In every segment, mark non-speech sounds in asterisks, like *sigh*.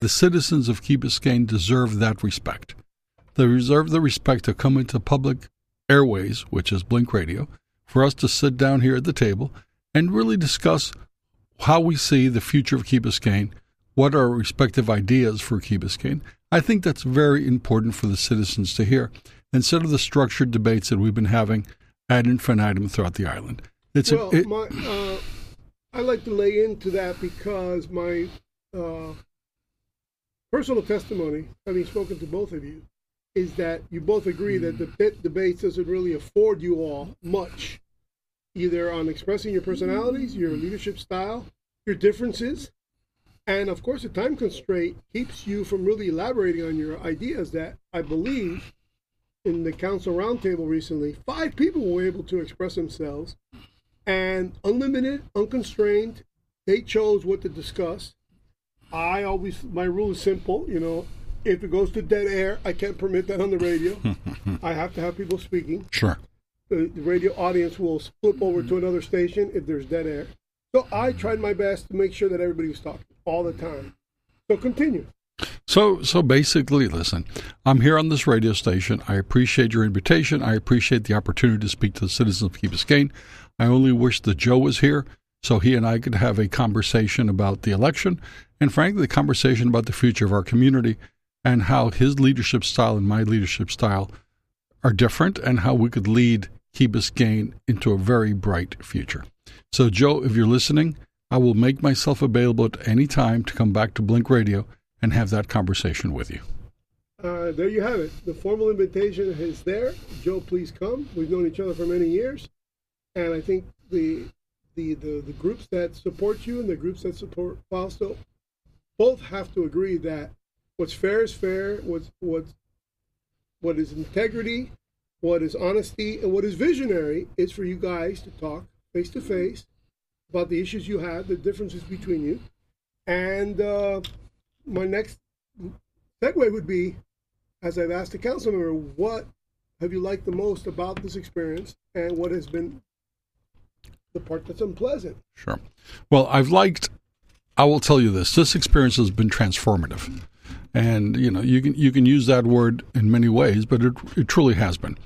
the citizens of Key Biscayne deserve that respect. They deserve the respect to come into public airways, which is Blink Radio, for us to sit down here at the table and really discuss how we see the future of Key Biscayne, what are our respective ideas for Key Biscayne. I think that's very important for the citizens to hear instead of the structured debates that we've been having ad infinitum throughout the island. It's well, a, it, my, uh, I like to lay into that because my uh, personal testimony, having spoken to both of you, is that you both agree that the hmm. pit debate doesn't really afford you all much, either on expressing your personalities, your hmm. leadership style, your differences, and of course, the time constraint keeps you from really elaborating on your ideas that I believe in the council roundtable recently, five people were able to express themselves and unlimited, unconstrained. They chose what to discuss. I always, my rule is simple, you know, if it goes to dead air, I can't permit that on the radio. *laughs* I have to have people speaking. Sure. The, the, radio audience will flip over to mm-hmm. another station if there's dead air. So I tried my best to make sure that everybody was talking all the time. So continue. So, so basically, listen, I'm here on this radio station. I appreciate your invitation. I appreciate the opportunity to speak to the citizens of Key Biscayne. I only wish that Joe was here so he and I could have a conversation about the election and, frankly, the conversation about the future of our community and how his leadership style and my leadership style are different and how we could lead Key Biscayne into a very bright future. So, Joe, if you're listening, I will make myself available at any time to come back to Blink Radio and have that conversation with you. Uh, there you have it. The formal invitation is there. Joe, please come. We've known each other for many years, and I think the the the, the groups that support you and the groups that support Fausto both have to agree that what's fair is fair. What's what's what is integrity, what is honesty, and what is visionary is for you guys to talk face to face about the issues you have, the differences between you, and. Uh, my next segue would be, as I've asked the council member, what have you liked the most about this experience, and what has been the part that's unpleasant? Sure. Well, I've liked. I will tell you this: this experience has been transformative, and you know you can you can use that word in many ways, but it it truly has been.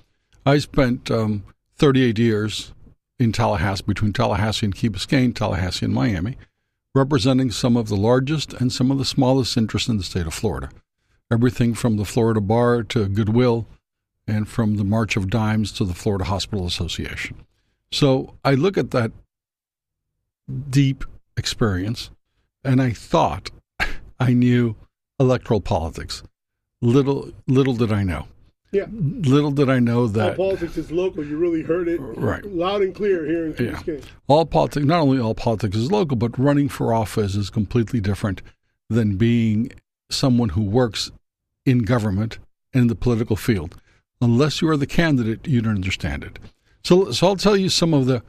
I spent um, 38 years in Tallahassee, between Tallahassee and Key Biscayne, Tallahassee and Miami representing some of the largest and some of the smallest interests in the state of Florida. Everything from the Florida Bar to Goodwill, and from the March of Dimes to the Florida Hospital Association. So I look at that deep experience and I thought *laughs* I knew electoral politics. Little little did I know. Yeah. Little did I know that all politics is local. You really heard it right. loud and clear here in yeah. Case. All politics, not only all politics is local, but running for office is completely different than being someone who works in government and in the political field. Unless you are the candidate, you don't understand it. So, so I'll tell you some of the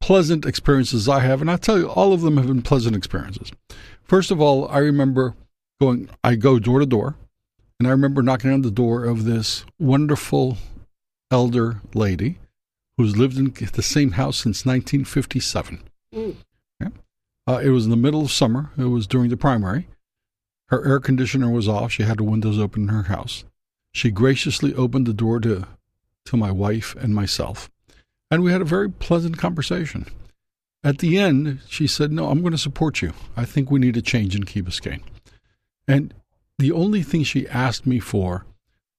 pleasant experiences I have, and I'll tell you all of them have been pleasant experiences. First of all, I remember going. I go door to door and I remember knocking on the door of this wonderful elder lady who's lived in the same house since 1957. Mm. Yeah. Uh, it was in the middle of summer. It was during the primary. Her air conditioner was off. She had the windows open in her house. She graciously opened the door to, to my wife and myself, and we had a very pleasant conversation. At the end, she said, No, I'm going to support you. I think we need a change in Key Biscayne. And the only thing she asked me for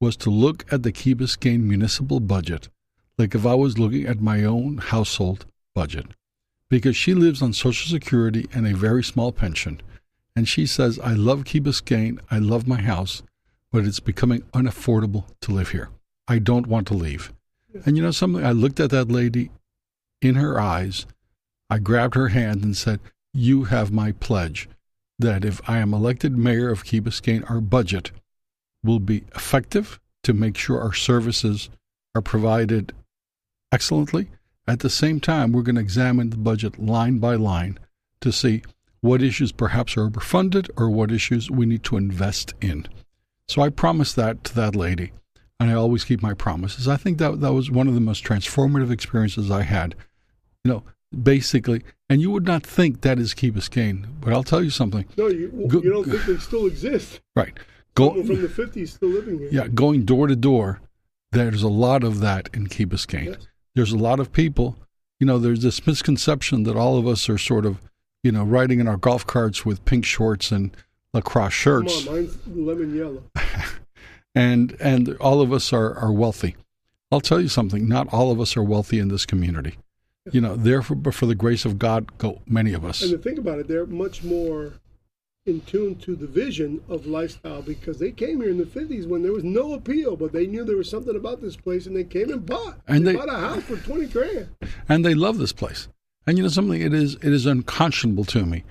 was to look at the Key Biscayne municipal budget like if I was looking at my own household budget. Because she lives on Social Security and a very small pension. And she says, I love Key Biscayne, I love my house, but it's becoming unaffordable to live here. I don't want to leave. And you know something? I looked at that lady in her eyes. I grabbed her hand and said, You have my pledge that if I am elected mayor of Key Biscayne, our budget will be effective to make sure our services are provided excellently. At the same time, we're going to examine the budget line by line to see what issues perhaps are overfunded or what issues we need to invest in. So I promised that to that lady, and I always keep my promises. I think that that was one of the most transformative experiences I had. You know, basically, and you would not think that is Key Biscayne, but I'll tell you something. No, you, Go- you don't think they still exist. Right, go from the 50s still living here. yeah, going door to door. There's a lot of that in Key Biscayne. Yes. There's a lot of people. You know, there's this misconception that all of us are sort of, you know, riding in our golf carts with pink shorts and lacrosse Come shirts. on, mine's lemon yellow. *laughs* and and all of us are, are wealthy. I'll tell you something. Not all of us are wealthy in this community. You know, therefore, but for the grace of God, go many of us. And to think about it, they're much more in tune to the vision of lifestyle because they came here in the 50s when there was no appeal, but they knew there was something about this place and they came and bought. And they, they- bought a house for 20 grand. and they love this place. And you know something, it is it is unconscionable to me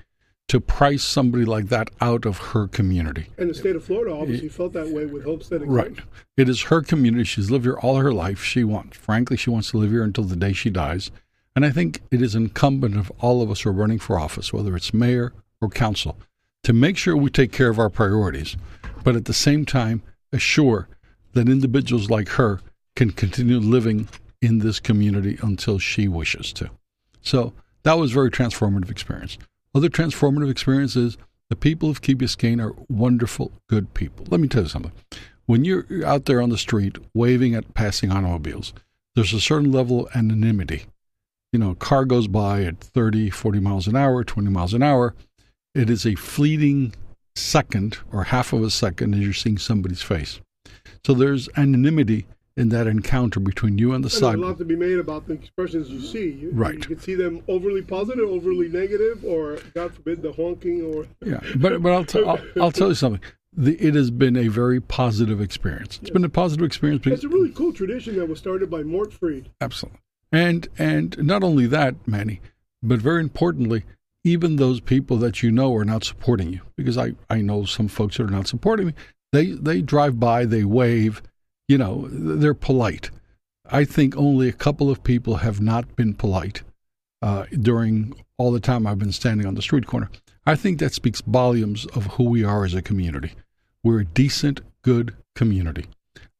to price somebody like that out of her community. And the state of Florida obviously felt that way with Homestead Right. It is her community. She's lived here all her life. She wants, frankly, she wants to live here until the day she dies. And I think it is incumbent of all of us who are running for office, whether it's mayor or council, to make sure we take care of our priorities, but at the same time assure that individuals like her can continue living in this community until she wishes to. So that was a very transformative experience. Other transformative experiences, the people of Key Biscayne are wonderful, good people. Let me tell you something. When you're out there on the street waving at passing automobiles, there's a certain level of anonymity. You know, a car goes by at 30, 40 miles an hour, 20 miles an hour. It is a fleeting second or half of a second as you're seeing somebody's face. So there's anonymity in that encounter between you and the And there's a lot to be made about the expressions you see. You, Right. You can see them overly positive, overly negative, or God forbid the honking or Yeah, but but I'll, t- I'll *laughs* I'll tell you something. The, it has been a very positive experience. It's been a positive experience because It's a really cool tradition that was started by Mort Fried. absolutely, and and not only that, Manny, but very importantly, even those people that you know are not supporting you, because I I know some folks that are not supporting me. They they drive by, they wave, you know, they're polite. I think only a couple of people have not been polite uh, during all the time I've been standing on the street corner. I think that speaks volumes of who we are as a community. We're a decent, good community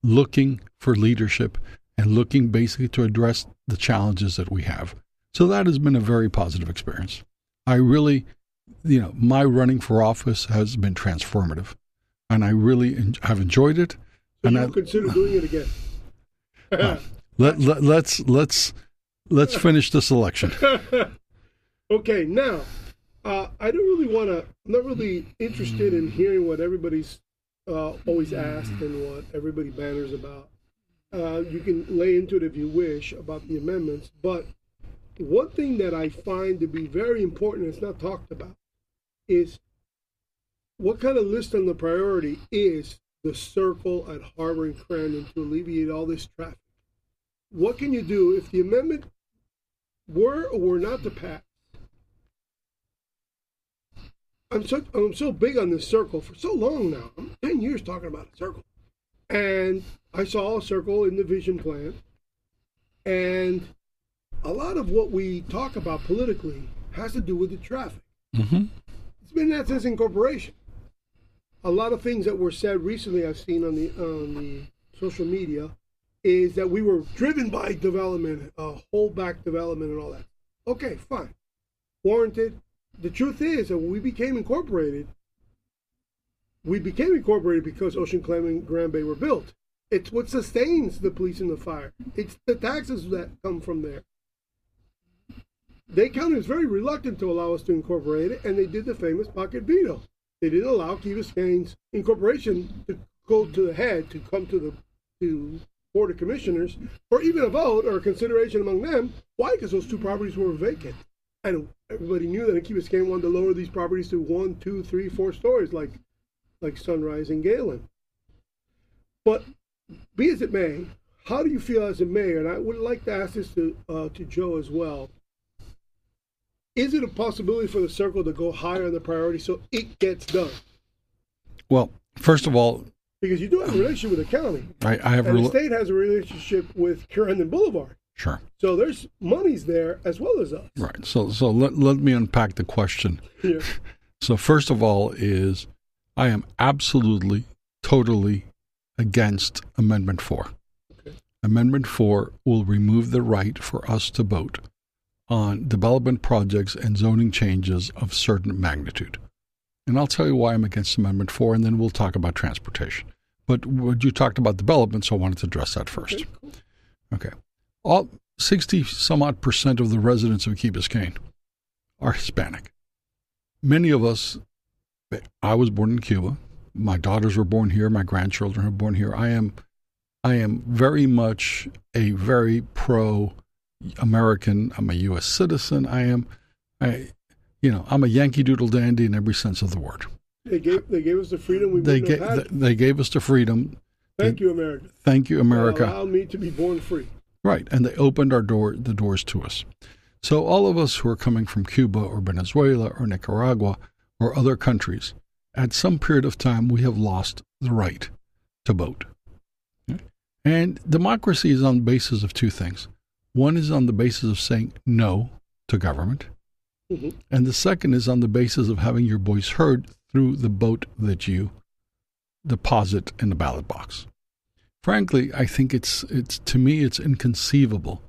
looking for leadership and looking basically to address the challenges that we have. So that has been a very positive experience. I really, you know, my running for office has been transformative, and I really en- have enjoyed it. So And I- consider doing it again. Let, let let's let's let's finish this election. *laughs* okay, now uh, I don't really want to. I'm not really interested in hearing what everybody's uh, always asked and what everybody banners about. Uh, you can lay into it if you wish about the amendments, but one thing that I find to be very important, it's not talked about, is what kind of list on the priority is the circle at Harbor and Crandon to alleviate all this traffic? What can you do if the amendment were or were not to pass? I'm so I'm so big on this circle for so long now. I'm ten years talking about a circle, and I saw a circle in the vision plan, and a lot of what we talk about politically has to do with the traffic. hmm It's been that since incorporation. A lot of things that were said recently, I've seen on the on the social media, is that we were driven by development, uh, hold back development, and all that. Okay, fine, warranted. The truth is that when we became incorporated, we became incorporated because Ocean Club and Grand Bay were built. It's what sustains the police and the fire. It's the taxes that come from there. They County was very reluctant to allow us to incorporate it, and they did the famous pocket veto. They didn't allow Key Biscayne's incorporation to go to the head, to come to the to Board of Commissioners, or even a vote or a consideration among them. Why? Because those two properties were vacant. And everybody knew that Key Biscayne wanted to lower these properties to one, two, three, four stories, like like Sunrise and Galen. But be as it may, how do you feel as a mayor? And I would like to ask this to uh, to Joe as well. Is it a possibility for the circle to go higher on the priority so it gets done? Well, first of all, Because you do have a relationship with the county, I, I have a and the state has a relationship with Crandon Boulevard. sure. So there's monies there as well as us. Right. So so let let me unpack the question. Yeah. *laughs* So first of all is I am absolutely totally against amendment 4. Okay. Amendment 4 will remove the right for us to vote on development projects and zoning changes of certain magnitude. And I'll tell you why I'm against Amendment 4, and then we'll talk about transportation. But you talked about development, so I wanted to address that first. Okay, All 60 some odd percent of the residents of Key Biscayne are Hispanic. Many of us, I was born in Cuba. My daughters were born here. My grandchildren were born here. I am, I am very much a very pro American. I'm a U.S. citizen. I am, I, you know, I'm a Yankee Doodle dandy in every sense of the word. They gave they gave us the freedom we They gave they gave us the freedom. Thank you, America. Thank you, America. Allow me to be born free. Right, and they opened our door the doors to us. So all of us who are coming from Cuba or Venezuela or Nicaragua or other countries, at some period of time we have lost the right to vote. And democracy is on the basis of two things. One is on the basis of saying no to government, Mhm. and the second is on the basis of having your voice heard through the vote that you deposit in the ballot box. Frankly, I think it's it's to me it's inconceivable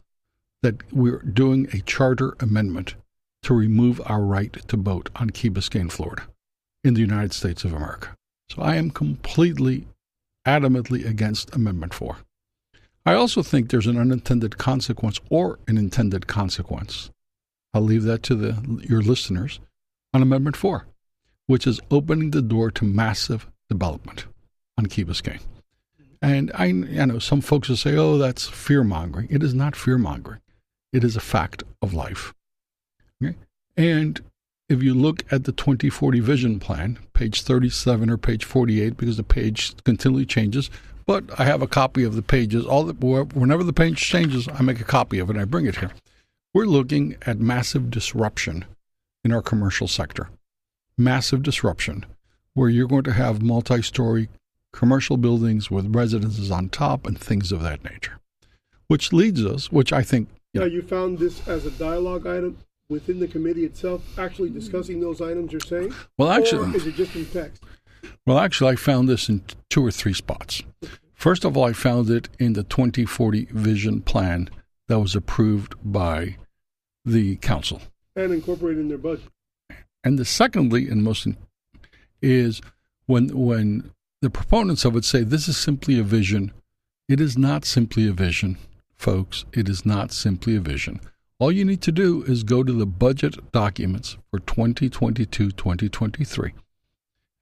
that we're doing a charter amendment to remove our right to vote on Key Biscayne, Florida, in the United States of America. So I am completely, adamantly against Amendment 4. I also think there's an unintended consequence or an intended consequence. I'll leave that to the, your listeners on Amendment 4, which is opening the door to massive development on Key Biscayne. And I, I know some folks will say, oh, that's fear mongering. It is not fear mongering, it is a fact of life. Okay? And if you look at the 2040 vision plan, page 37 or page 48, because the page continually changes, but I have a copy of the pages. All the, whenever the page changes, I make a copy of it and I bring it here. We're looking at massive disruption in our commercial sector. Massive disruption, where you're going to have multi story commercial buildings with residences on top and things of that nature. Which leads us, which I think, you Now, know, you found this as a dialogue item within the committee itself, actually discussing those items you're saying? well, actually, is it just in text? well, actually, I found this in two or three spots. First of all, I found it in the 2040 vision plan that was approved by the council. And incorporated in their budget? And the secondly, and most is when when the proponents of it say this is simply a vision. It is not simply a vision, folks. It is not simply a vision. All you need to do is go to the budget documents for 2022 2023.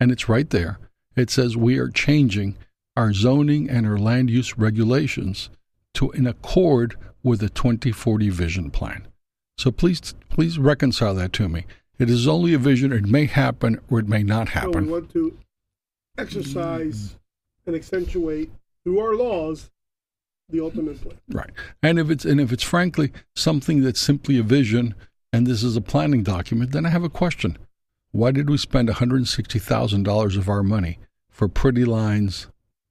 And it's right there. It says we are changing our zoning and our land use regulations to in accord with the 2040 vision plan. So please please reconcile that to me. It is only a vision. It may happen or it may not So we want to exercise and accentuate through our laws the ultimate plan. Right. And if it's and if it's frankly something that's simply a vision and this is a planning document, then I have a question. Why did we spend $160,000 of our money for pretty lines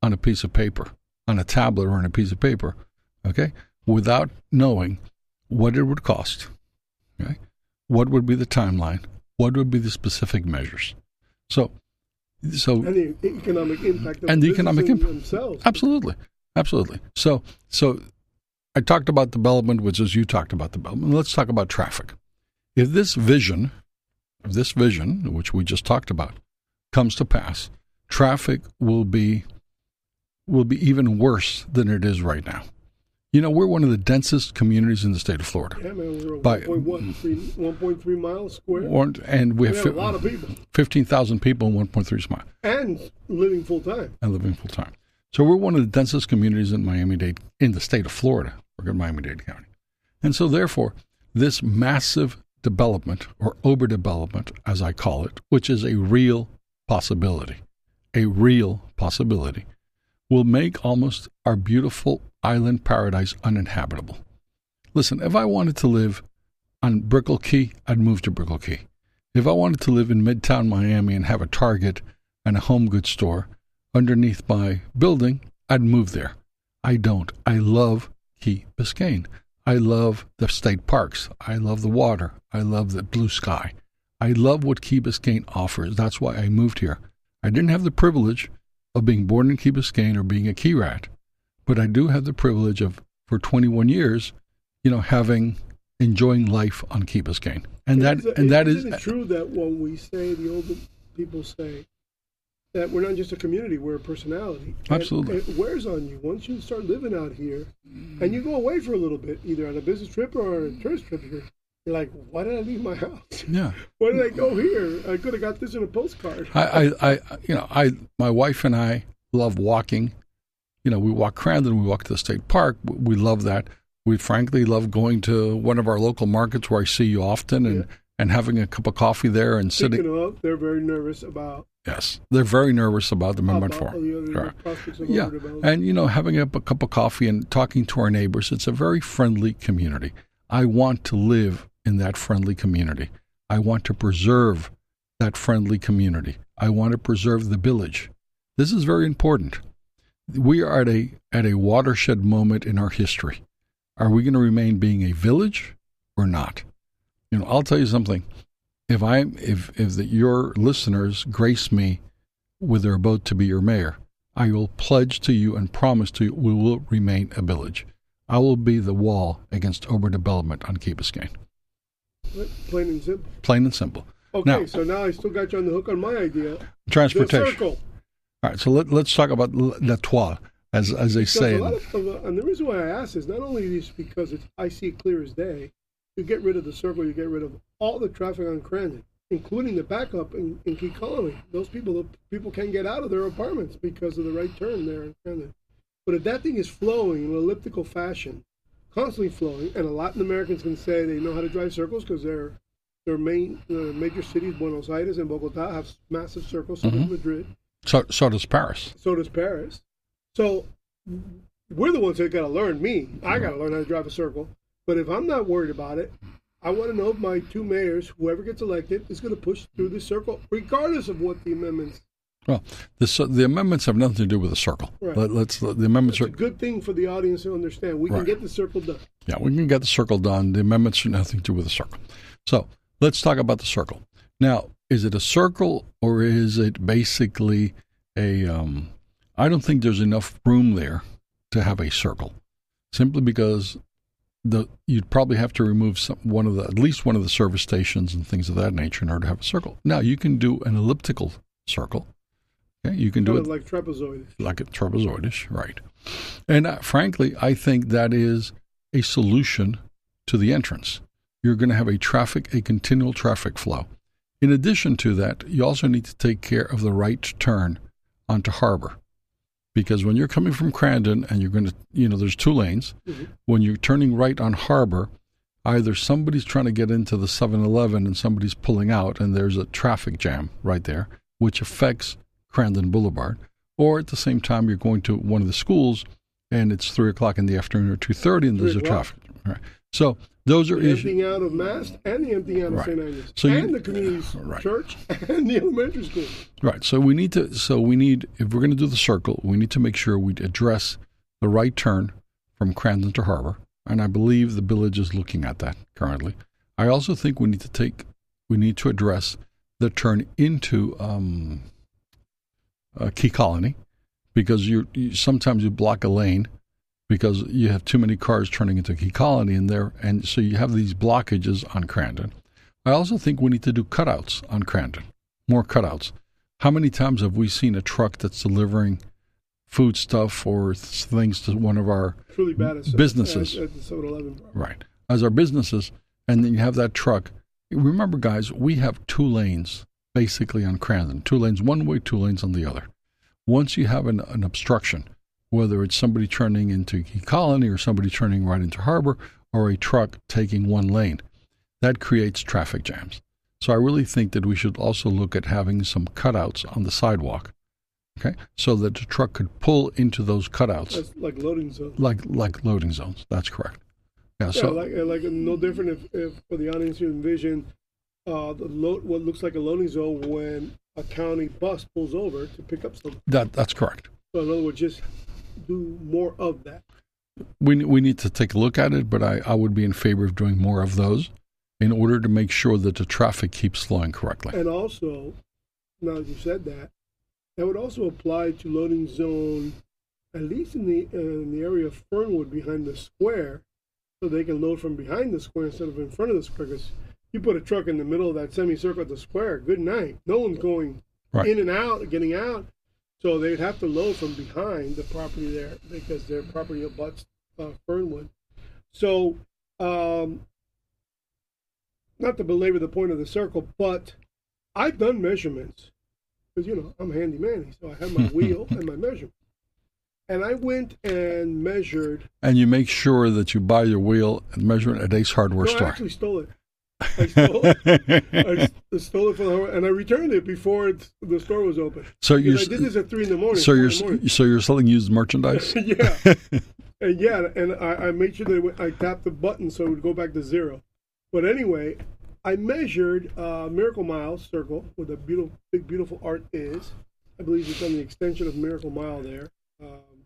on a piece of paper, on a tablet or on a piece of paper, okay, without knowing what it would cost, okay? What would be the timeline? What would be the specific measures? So so And the economic impact of And the economic impact. themselves. Absolutely, absolutely. So, so I talked about development, which is you talked about development. Let's talk about traffic. If this vision, if this vision, which we just talked about, comes to pass, traffic will be will be even worse than it is right now. You know, we're one of the densest communities in the state of Florida, Yeah, man, we're By- 1.3 miles square. Or- and we we have have a lot of people fifteen thousand people in one point three mile. and living full time. and living full time. So we're one of the densest communities in Miami Dade, in the state of Florida. We're in Miami Dade County. And so therefore, this massive development or overdevelopment, as I call it, which is a real possibility, a real possibility, will make almost our beautiful island paradise uninhabitable. Listen, if I wanted to live on Brickell Key, I'd move to Brickell Key. If I wanted to live in Midtown Miami and have a Target and a home goods store underneath my building, I'd move there. I don't. I love Key Biscayne. I love the state parks. I love the water. I love the blue sky. I love what Key Biscayne offers. That's why I moved here. I didn't have the privilege of being born in Key Biscayne or being a Key rat, but I do have the privilege of, for 21 years, you know, having enjoying life on Key Biscayne. And that and that is it true that when we say the older people say that we're not just a community, we're a personality. And Absolutely. it wears on you once you start living out here, and you go away for a little bit, either on a business trip or a tourist trip. Here, you're like, why did I leave my house? yeah. *laughs* Why did I go here? I could have got this in a postcard. I, I, I, you know, I, my wife and I love walking. You know, we walk Crandon, we walk to the state park. We love that. We frankly love going to one of our local markets where I see you often and, and having a cup of coffee there and sitting. Speaking of, they're very nervous about, Yes, they're very nervous about the Amendment about Four. Yeah, and you know, having a, a cup of coffee and talking to our neighbors, it's a very friendly community. I want to live in that friendly community. I want to preserve that friendly community. I want to preserve the village. This is very important. We are at a at a watershed moment in our history. Are we going to remain being a village or not? You know, I'll tell you something. If I if if the, your listeners grace me with their vote to be your mayor, I will pledge to you and promise to you we will remain a village. I will be the wall against overdevelopment on Key Biscayne. Plain and simple. Plain and simple. Okay, Now- so now I still got you on the hook on my idea. Transportation. The circle. All right, so let, let's talk about la toile, as as they Because say. of, and the reason why I ask is not only is because it's, I see it clear as day. You get rid of the circle, you get rid of all the traffic on Crandon, including the backup in, in Key Colony. Those people, people can't get out of their apartments because of the right turn there in Crandon. But if that thing is flowing in an elliptical fashion, constantly flowing, and a Latin Americans can say they know how to drive circles because their their main uh, major cities, Buenos Aires and Bogota, have massive circles. So does Mhm. Madrid. so, so does Paris. So does Paris. So we're the ones that got to learn. Me, I got to learn how to drive a circle. But if I'm not worried about it, I want to know if my two mayors, whoever gets elected, is going to push through this circle, regardless of what the amendments. Well, the amendments have nothing to do with the circle. Right. Let, us the amendments It's are a good thing for the audience to understand. We Right. can get the circle done. Yeah, we can get the circle done. The amendments have nothing to do with the circle. So let's talk about the circle. Now, is it a circle or is it basically a? Um, I don't think there's enough room there to have a circle, simply because the you'd probably have to remove some, one of the at least one of the service stations and things of that nature in order to have a circle. Now you can do an elliptical circle. Okay, you can do it like trapezoid. like a trapezoidish, right? And uh, frankly, I think that is a solution to the entrance. You're going to have a traffic, a continual traffic flow. In addition to that, you also need to take care of the right turn onto Harbor, because when you're coming from Crandon and you're going to, you know, there's two lanes. Mhm. When you're turning right on Harbor, either somebody's trying to get into the 7-Eleven and somebody's pulling out, and there's a traffic jam right there, which affects Crandon Boulevard or at the same time you're going to one of the schools and it's three o'clock in the afternoon or two thirty and there's a traffic. Right. So those are The issues. emptying out of mass and the emptying out of Right. St. Agnes. So you- and the community *sighs* Right. church and the elementary school. Right. So we need to. So we need. If we're going to do the circle, we need to make sure we address the right turn from Crandon to Harbor, and I believe the village is looking at that currently. I also think we need to take. We need to address the turn into um, uh, Key Colony, because you, you sometimes you block a lane because you have too many cars turning into Key Colony in there, and so you have these blockages on Crandon. I also think we need to do cutouts on Crandon, more cutouts. How many times have we seen a truck that's delivering food stuff or th- things to one of our at Businesses. At, at right as our businesses, and then you have that truck. Remember, guys, we have two lanes basically on Crandon, two lanes one way, two lanes on the other. Once you have an, an obstruction, whether it's somebody turning into Key Colony or somebody turning right into Harbor or a truck taking one lane, that creates traffic jams. So I really think that we should also look at having some cutouts on the sidewalk, okay, so that the truck could pull into those cutouts That's like loading zone. like like loading zones. That's correct. Yeah. Yeah, So like like no different if, if for the audience you envision uh, the load what looks like a loading zone when a county bus pulls over to pick up something. that that's correct. So in other words, just do more of that. We we need to take a look at it, but I, I would be in favor of doing more of those in order to make sure that the traffic keeps flowing correctly. And also, now that you said that, that would also apply to loading zone, at least in the uh, in the area of Fernwood behind the square, so they can load from behind the square instead of in front of the square. Because you put a truck in the middle of that semicircle at the square, good night. No one's going Right. in and out, getting out. So they'd have to load from behind the property there because their property abuts uh, Fernwood. So, um, not to belabor the point of the circle, but I've done measurements because you know I'm handy manny, so I have my *laughs* wheel and my measurement. And I went and measured. And you make sure that you buy your wheel and measure it at Ace Hardware No, I Store. actually stole it. I stole it. I *laughs* stole it from the and I returned it before the store was open. so you're I did this at three in the morning. so you're morning. so you're selling used merchandise. *laughs* yeah, *laughs* and yeah, and I, I made sure that went, I tapped the button so it would go back to zero. But anyway, I measured uh, Miracle Mile circle where the beautiful, big, beautiful art is. I believe it's on the extension of Miracle Mile there. Um,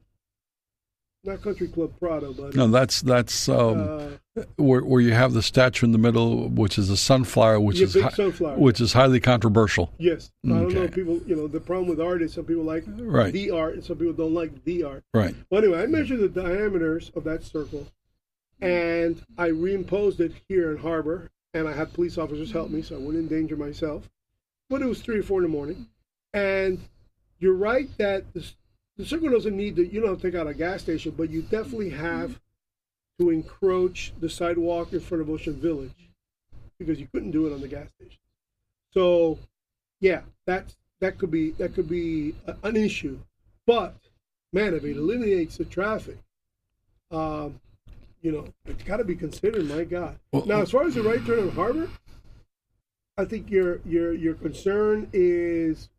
not Country Club Prado, but No, that's that's um, uh, where where you have the statue in the middle, which is a sunflower, which yeah, is hi- sunflower. which is highly controversial. yes, I don't know. If People, you know, the problem with art is some people like Right. the art, and some people don't like the art. Right. Well, anyway, I measured the diameters of that circle, and I reimposed it here in Harbor, and I had police officers help me, so I wouldn't endanger myself. But it was three or four in the morning, and you're right that the, the circle doesn't need to. You don't have to take out a gas station, but you definitely have to encroach the sidewalk in front of Ocean Village because you couldn't do it on the gas station. So, yeah, that that could be that could be an issue, but man, if it eliminates the traffic, um, you know, it's got to be considered. My God. Well- now, as far as the right turn on Harbor, I think your your your concern is,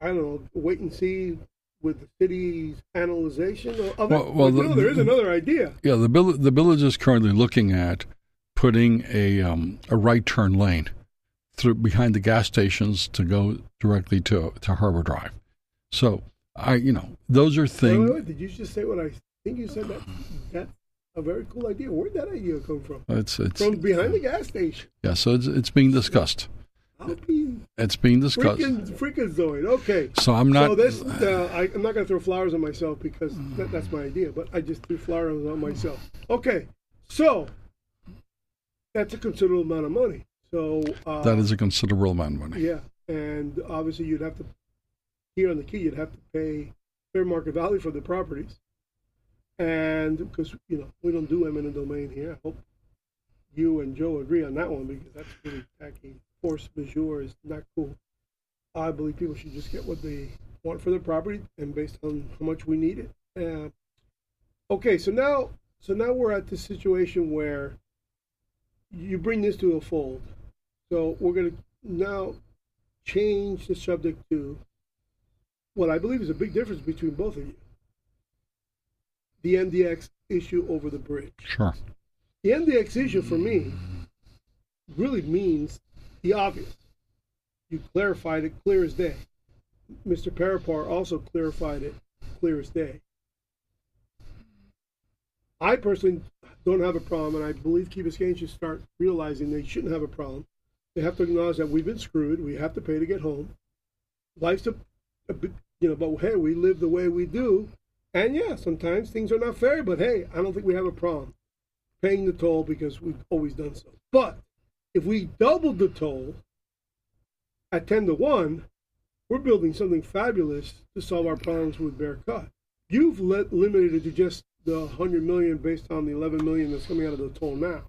I don't know, wait and see with the city's analyzation of it. Well- well, But, you the- know, there is another idea. Yeah, the the village is currently looking at putting a um, a right turn lane through behind the gas stations to go directly to to Harbor Drive. So I, you know, those are Wait, things. wait, wait, did you just say what I think you said? That that's a very cool idea. Where'd that idea come from? It's it's From behind the gas station. yeah. So it's it's being discussed. It's being discussed. freaking freaking Zoid. Okay. So I'm not. so this, uh, I, I'm not going to throw flowers on myself because that, that's my idea, but I just threw flowers on myself. Okay, so that's a considerable amount of money. So uh, that is a considerable amount of money. yeah, and obviously you'd have to here on the key, you'd have to pay fair market value for the properties, and because you know we don't do eminent domain here. I hope you and Joe agree on that one because that's really tacky. Force majeure is not cool. I believe people should just get what they want for their property, and based on how much we need it. Uh, okay, so now, so now we're at the situation where you bring this to a fold. So we're going to now change the subject to what I believe is a big difference between both of you. The MDX issue over the bridge. Sure. The MDX issue for me really means the obvious. You clarified it clear as day. Mr. Parapar also clarified it clear as day. I personally don't have a problem, and I believe Key Biscayne should start realizing they shouldn't have a problem. They have to acknowledge that we've been screwed. We have to pay to get home. Life's a, a you know, but hey, we live the way we do. And yeah, sometimes things are not fair, but hey, I don't think we have a problem paying the toll because we've always done so. But if we doubled the toll at 10 to 1, we're building something fabulous to solve our problems with Bear Cut. You've let, limited it to just the 100 million based on the 11 million that's coming out of the toll now.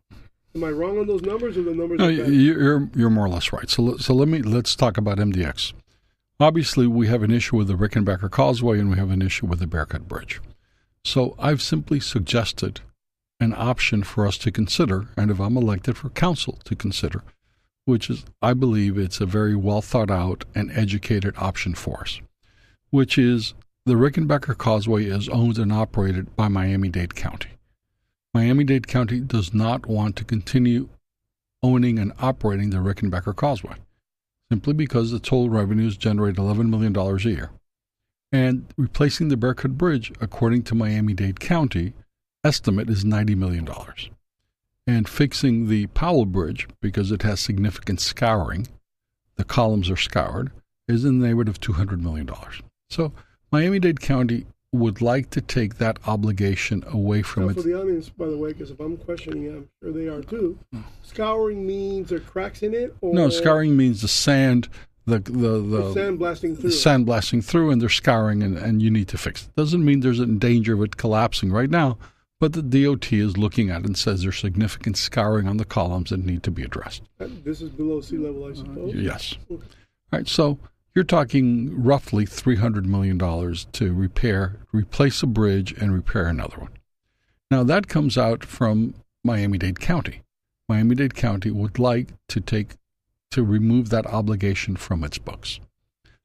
Am I wrong on those numbers or the numbers? No, you're you're more or less right. So let- so let me let's talk about MDX. Obviously, we have an issue with the Rickenbacker Causeway and we have an issue with the Bearcut Bridge. So I've simply suggested an option for us to consider, and if I'm elected for council to consider, which is I believe it's a very well thought out and educated option for us, which is the Rickenbacker Causeway is owned and operated by Miami Dade County. Miami Dade County does not want to continue owning and operating the Rickenbacker Causeway, simply because the toll revenues generate $11 million a year. And replacing the Bearcut Bridge, according to Miami Dade County, estimate is $90 million. And fixing the Powell Bridge, because it has significant scouring, the columns are scoured, is in the neighborhood of $200 million. So Miami Dade County would like to take that obligation away from Now, its for the audience, by the way, because if I'm questioning it, I'm sure they are too. Hmm. Scouring means there are cracks in it, or no scouring means the sand the the the, sand blasting through. sand blasting through and they're scouring and, and you need to fix it. Doesn't mean there's in danger of it collapsing right now, but the DOT is looking at it and says there's significant scouring on the columns that need to be addressed. Uh, This is below sea level, I suppose. Yes. Okay. All right. So you're talking roughly $300 million to repair, replace a bridge and repair another one. Now that comes out from Miami Dade County. Miami Dade County would like to take, to remove that obligation from its books.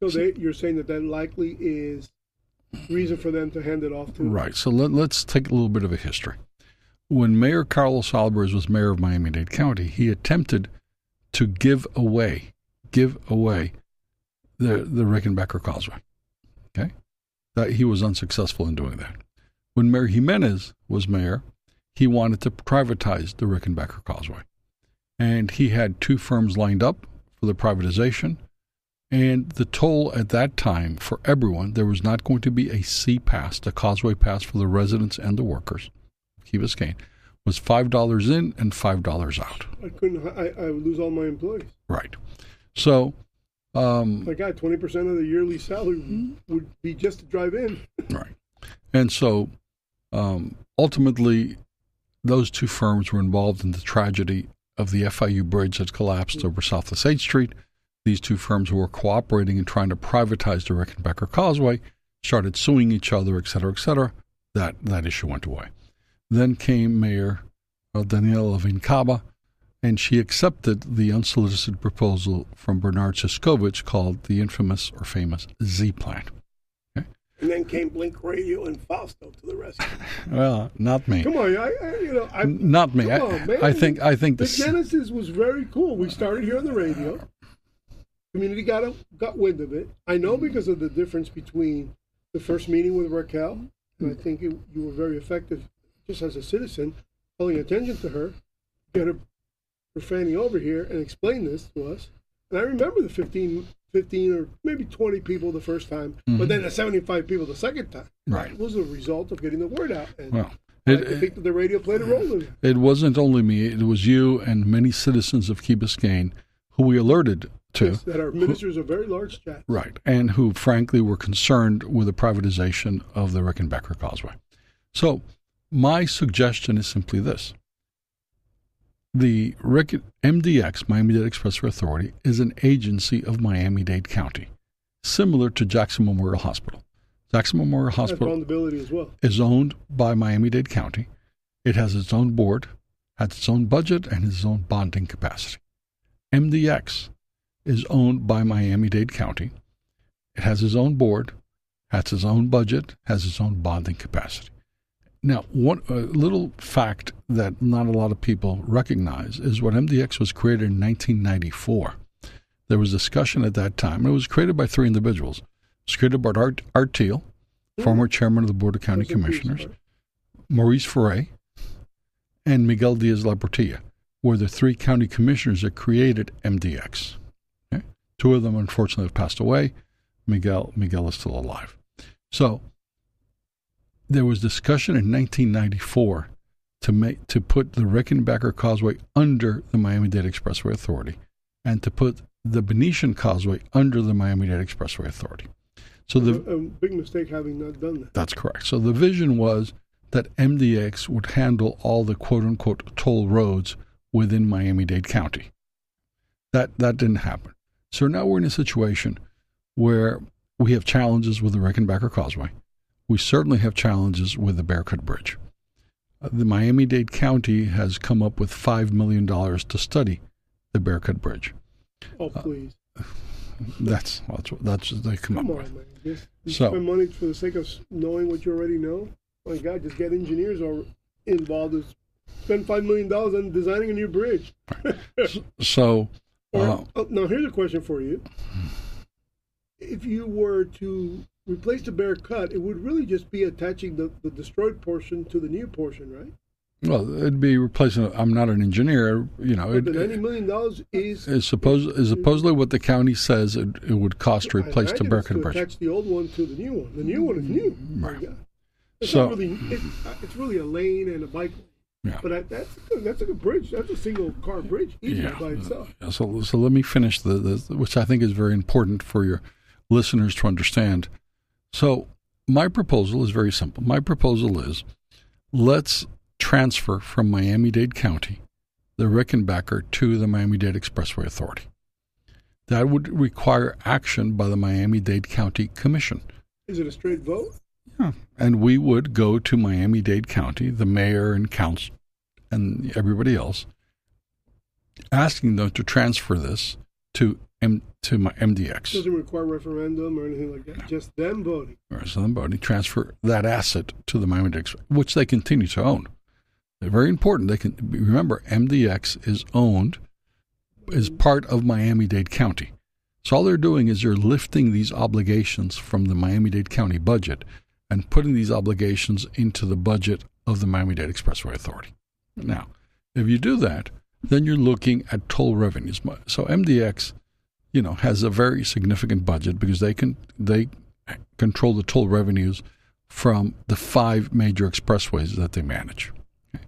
So they, you're saying that that likely is reason for them to hand it off to. Right. So let, let's take a little bit of a history. When Mayor Carlos Alvarez was mayor of Miami Dade County, he attempted to give away, give away the the Rickenbacker Causeway. Okay, that he was unsuccessful in doing that. When Mayor Jimenez was mayor, he wanted to privatize the Rickenbacker Causeway, and he had two firms lined up for the privatization. And the toll at that time for everyone, there was not going to be a C pass, the causeway pass for the residents and the workers. Key Biscayne was five dollars in and five dollars out. I couldn't. I, I would lose all my employees. Right. So, um, My God, twenty percent of the yearly salary would be just to drive in. *laughs* right. And so, um, ultimately, those two firms were involved in the tragedy of the FIU bridge that collapsed over South Osage Street. These two firms who were cooperating and trying to privatize the Rickenbacker Causeway started suing each other, et cetera, et cetera. That that issue went away. Then came Mayor uh, Daniella Levine Cava, and she accepted the unsolicited proposal from Bernard Zyscovich called the infamous or famous Z Plan. And then came Blink Radio and Fausto to the rescue. *laughs* Well, not me. Come on, I, I you know, I, Not me. I, on. I think I think the the genesis was very cool. We started here on the radio. Community got a, got wind of it. I know because of the difference between the first meeting with Raquel, and I think it, you were very effective just as a citizen, calling attention to her, get her Fanny over here and explain this to us. And I remember the 15, 15 or maybe 20 people the first time, but then the 75 people the second time. Mm-hmm. Right. It was a result of getting the word out. And well, I it, to think that the radio played a role in it. it wasn't only me; it was you and many citizens of Key Biscayne who we alerted to. Yes, that our ministers are very large chat. Right, and who frankly were concerned with the privatization of the Rickenbacker Causeway. So, my suggestion is simply this. The Rick, MDX, Miami Dade Expressway Authority, is an agency of Miami Dade County, similar to Jackson Memorial Hospital. Jackson Memorial Hospital well. is owned by Miami Dade County. It has its own board, has its own budget, and its own bonding capacity. MDX is owned by Miami Dade County. It has its own board, has its own budget, has its own bonding capacity. Now, one a little fact that not a lot of people recognize is when MDX was created in 1994. There was discussion at that time, and it was created by three individuals. It was created by Art, Art Teele, hmm. former chairman of the Board of County Rest in peace, Commissioners, Maurice Ferre, and Miguel Diaz La Portilla were the three county commissioners that created MDX. Two of them, unfortunately, have passed away. Miguel Miguel is still alive. So there was discussion in 1994 to make to put the Rickenbacker Causeway under the Miami-Dade Expressway Authority, and to put the Venetian Causeway under the Miami-Dade Expressway Authority. So the a, a big mistake having not done that. that's correct. So the vision was that MDX would handle all the quote unquote toll roads within Miami Dade County. That that didn't happen. So now we're in a situation where we have challenges with the Rickenbacker Causeway. We certainly have challenges with the Bearcut Bridge. Uh, the Miami Dade County has come up with $5 million to study the Bearcut Bridge. Oh, please. *laughs* That's that's that's what they come, Come up on, with. man. Just you So- spend money for the sake of knowing what you already know. My God, just get engineers or involved. Spend $5 million on designing a new bridge. So Or, uh, oh, now, here's a question for you. If you were to replace the Bear Cut, it would really just be attaching the, the destroyed portion to the new portion, right? Well, it'd be replacing. I'm not an engineer, you know. But It, the ninety million dollars is is suppose is supposedly what the county says it, it would cost to I replace the imagine it's Bearcut Bridge. attach the old one to the new one. The new one is new. Right. Yeah. It's So- really. It's, uh, it's really a lane and a bike lane. Yeah. But that, that's a that's a good bridge. That's a single car bridge, Yeah. by itself. So, so let me finish the, the, which I think is very important for your listeners to understand. So, my proposal is very simple. My proposal is let's transfer from Miami Dade County the Rickenbacker to the Miami Dade Expressway Authority. That would require action by the Miami Dade County Commission. Is it a straight vote? And we would go to Miami Dade County, the mayor and council and everybody else, asking them to transfer this to M- to my MDX. It Doesn't require referendum or anything like that. Just them voting. Or so them voting, transfer that asset to the Miami Dade, which they continue to own. They're very important. They can remember MDX is owned is part of Miami Dade County. So all they're doing is they're lifting these obligations from the Miami Dade County budget and putting these obligations into the budget of the Miami Dade Expressway Authority. Now, if you do that, then you're looking at toll revenues. So MDX, you know, has a very significant budget because they can they control the toll revenues from the five major expressways that they manage. Okay.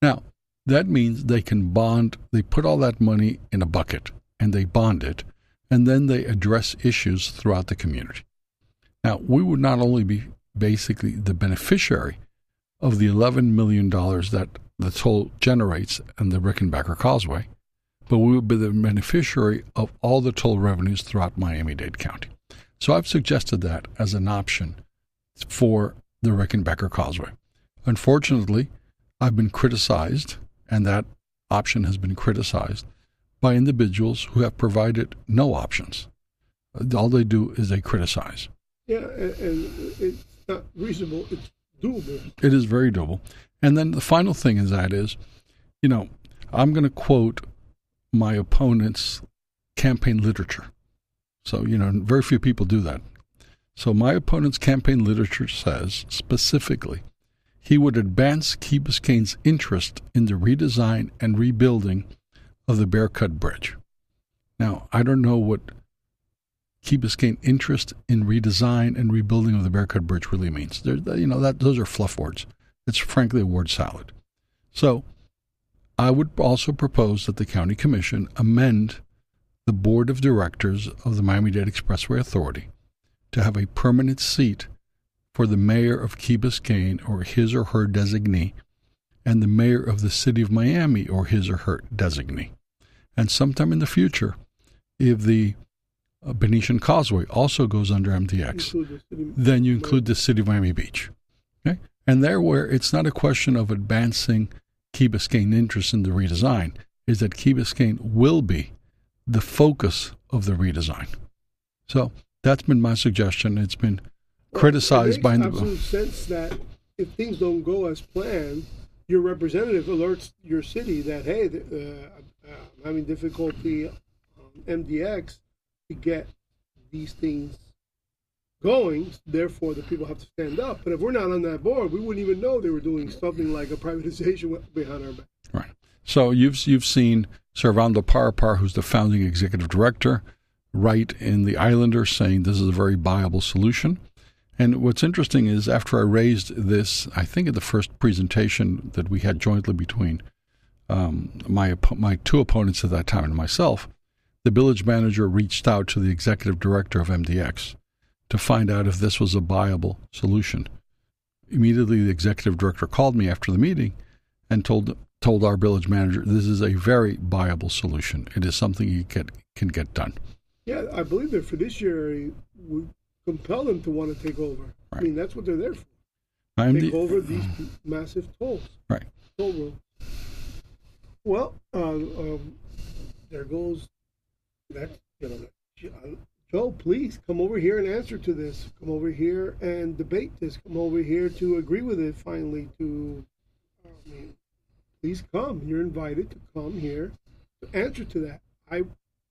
Now, that means they can bond, they put all that money in a bucket and they bond it, and then they address issues throughout the community. Now, we would not only be basically the beneficiary of the $11 million that the toll generates in the Rickenbacker Causeway, but we would be the beneficiary of all the toll revenues throughout Miami Dade County. So I've suggested that as an option for the Rickenbacker Causeway. Unfortunately, I've been criticized, and that option has been criticized by individuals who have provided no options. All they do is they criticize. Yeah, and, and reasonable. It's doable. It is very doable. And then the final thing is that is, you know, I'm going to quote my opponent's campaign literature. So, you know, very few people do that. So, my opponent's campaign literature says specifically he would advance Key Biscayne's interest in the redesign and rebuilding of the Bearcut Bridge. Now, I don't know what Key Biscayne interest in redesign and rebuilding of the Bearcut Bridge really means. There, you know, that those are fluff words. It's frankly a word salad. So, I would also propose that the county commission amend the board of directors of the Miami Dade Expressway Authority to have a permanent seat for the mayor of Key Biscayne or his or her designee, and the mayor of the city of Miami or his or her designee. And sometime in the future, if the uh, Venetian Causeway also goes under MDX, the then you include the city of Miami Beach. Okay? And there where it's not a question of advancing Key Biscayne interest in the redesign, is that Key Biscayne will be the focus of the redesign. So that's been my suggestion. It's been Well, criticized it by absolute sense that if things don't go as planned, your representative alerts your city that hey, uh, I'm having difficulty on MDX to get these things going. Therefore, the people have to stand up. But if we're not on that board, we wouldn't even know they were doing something like a privatization *laughs* behind our back. Right. So you've you've seen Servando Parapar, who's the founding executive director, write in the Islander saying this is a very viable solution. And what's interesting is after I raised this, I think at the first presentation that we had jointly between um, my my two opponents at that time and myself, the village manager reached out to the executive director of MDX to find out if this was a viable solution. Immediately, the executive director called me after the meeting and told told our village manager this is a very viable solution. It is something you get, can get done. Yeah, I believe their fiduciary would compel them to want to take over. I mean, that's what they're there for. I'm take the- over these massive tolls. Right. Toll roads. Well, uh, um, there goes that. You know, uh, Joe, please come over here and answer to this. Come over here and debate this. Come over here to agree with it. Finally, to mean, please come. You're invited to come here to answer to that. I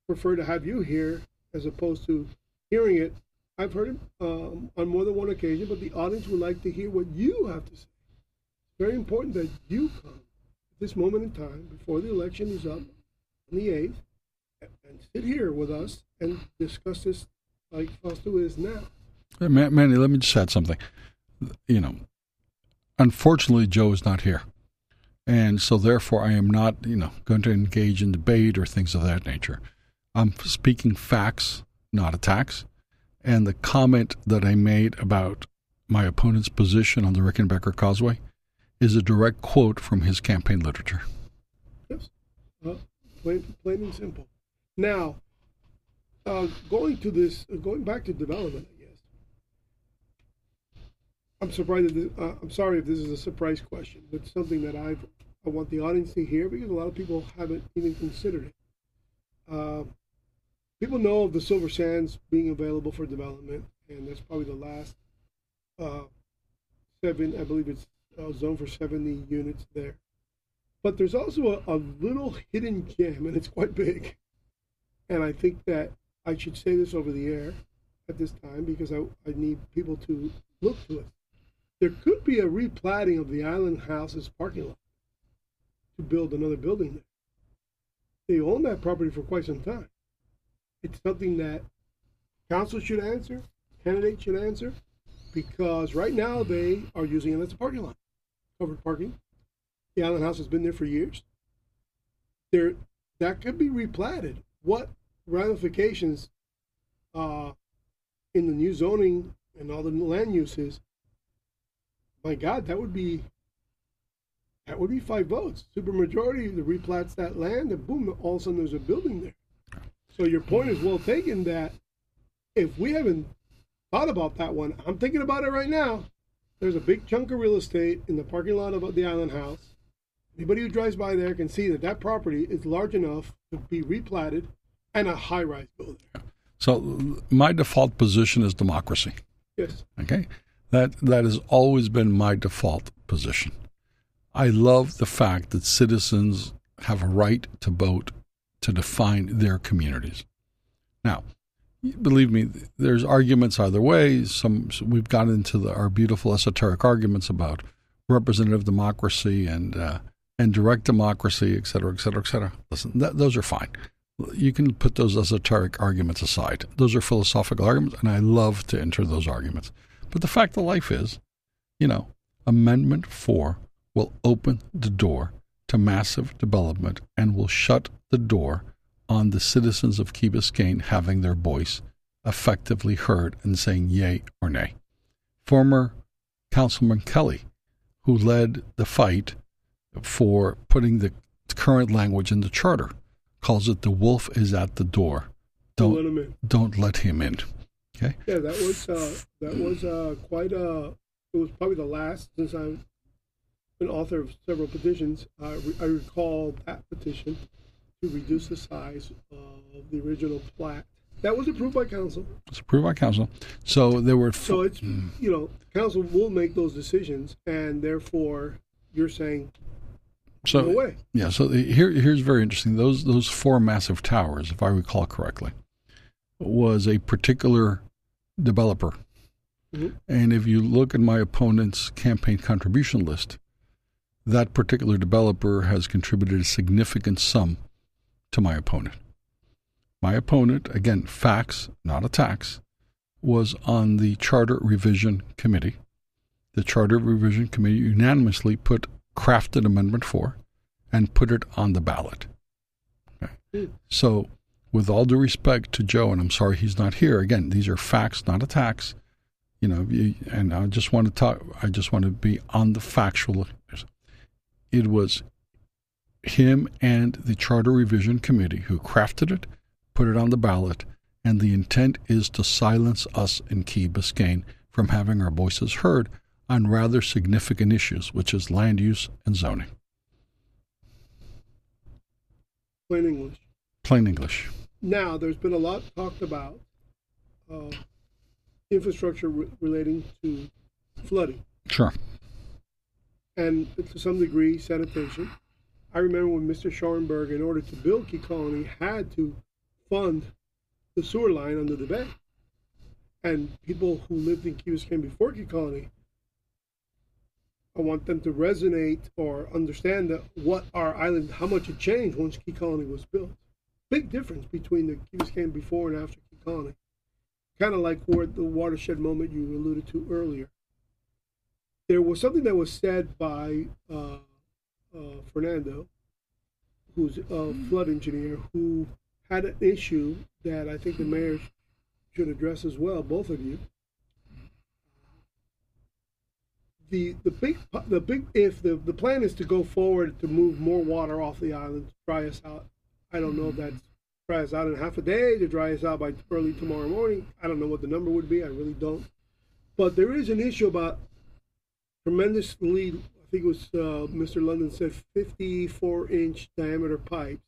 prefer to have you here as opposed to hearing it. I've heard it um, on more than one occasion, but the audience would like to hear what you have to say. It's very important that you come at this moment in time, before the election is up on the 8th, and sit here with us and discuss this like Fausto is now. Manny, let me just add something. You know, unfortunately, Joe is not here. And so, therefore, I am not, you know, going to engage in debate or things of that nature. I'm speaking facts, not attacks. And the comment that I made about my opponent's position on the Rickenbacker Causeway is a direct quote from his campaign literature. Yes, uh, plain, plain and simple. Now, uh, going to this, uh, going back to development, I guess. I'm surprised. This, uh, I'm sorry if this is a surprise question, but something that I've I want the audience to hear because a lot of people haven't even considered it. Uh, people know of the Silver Sands being available for development, and that's probably the last uh, seven. I believe it's uh, zone for 70 units there. But there's also a, a little hidden gem, and it's quite big. And I think that I should say this over the air at this time because I, I need people to look to it. There could be a replatting of the Island House's parking lot to build another building there. They own that property for quite some time. It's something that council should answer, candidates should answer, because right now they are using it as a parking lot, covered parking. The Island House has been there for years. There, that could be replatted. What ramifications uh, in the new zoning and all the land uses? My God, that would be that would be five votes. Supermajority The replats that land, and boom, all of a sudden there's a building there. So your point is well taken that if we haven't thought about that one, I'm thinking about it right now. There's a big chunk of real estate in the parking lot of the Island House. Anybody who drives by there can see that that property is large enough to be replatted and a high-rise building. So my default position is democracy. Yes. Okay. That that has always been my default position. I love the fact that citizens have a right to vote to define their communities. Now, believe me, there's arguments either way. Some we've got into the, our beautiful esoteric arguments about representative democracy and uh, and direct democracy, et cetera, et cetera, et cetera. Listen, those are fine. You can put those esoteric arguments aside. Those are philosophical arguments, and I love to enter those arguments. But the fact of life is, you know, Amendment 4 will open the door to massive development and will shut the door on the citizens of Key Biscayne having their voice effectively heard and saying yay or nay. Former Councilman Kelly, who led the fight for putting the current language in the charter, calls it the wolf is at the door. Don't, let him in. don't let him in. Okay. Yeah, that was uh, that was uh, quite a. It was probably the last since I've an author of several petitions. Uh, I recall that petition to reduce the size of the original plat. That was approved by council. It's approved by council. So there were. So it's you know council will make those decisions, and therefore you're saying so no way. yeah. So here here's very interesting. Those those four massive towers, if I recall correctly, was a particular developer. Mhm. And if you look at my opponent's campaign contribution list, that particular developer has contributed a significant sum to my opponent. My opponent, again, facts, not attacks, was on the Charter Revision Committee. The Charter Revision Committee unanimously put crafted Amendment 4 and put it on the ballot. Okay. Hmm. So, with all due respect to Joe, and I'm sorry he's not here, again, these are facts, not attacks. You know, and I just want to talk, I just want to be on the factual. It was him and the Charter Revision Committee who crafted it, put it on the ballot, and the intent is to silence us in Key Biscayne from having our voices heard on rather significant issues, which is land use and zoning. Plain English. Plain English. Now, there's been a lot talked about uh, infrastructure re- relating to flooding Sure. and to some degree sanitation. I remember when Mr. Scharnberg, in order to build Key Colony, had to fund the sewer line under the bay. And people who lived in Key Biscayne before Key Colony I want them to resonate or understand that what our island, how much it changed once Key Colony was built. Big difference between the Key Biscayne before and after Key Colony. Kind of like where the watershed moment you alluded to earlier. There was something that was said by uh, uh, Fernando, who's a flood engineer, who had an issue that I think the mayor should address as well, both of you. The the big the big if the the plan is to go forward to move more water off the island to dry us out. I don't know if that's dry us out in half a day to dry us out by early tomorrow morning. I don't know what the number would be. I really don't. But there is an issue about tremendously. I think it was uh, Mr. London said 54 inch diameter pipes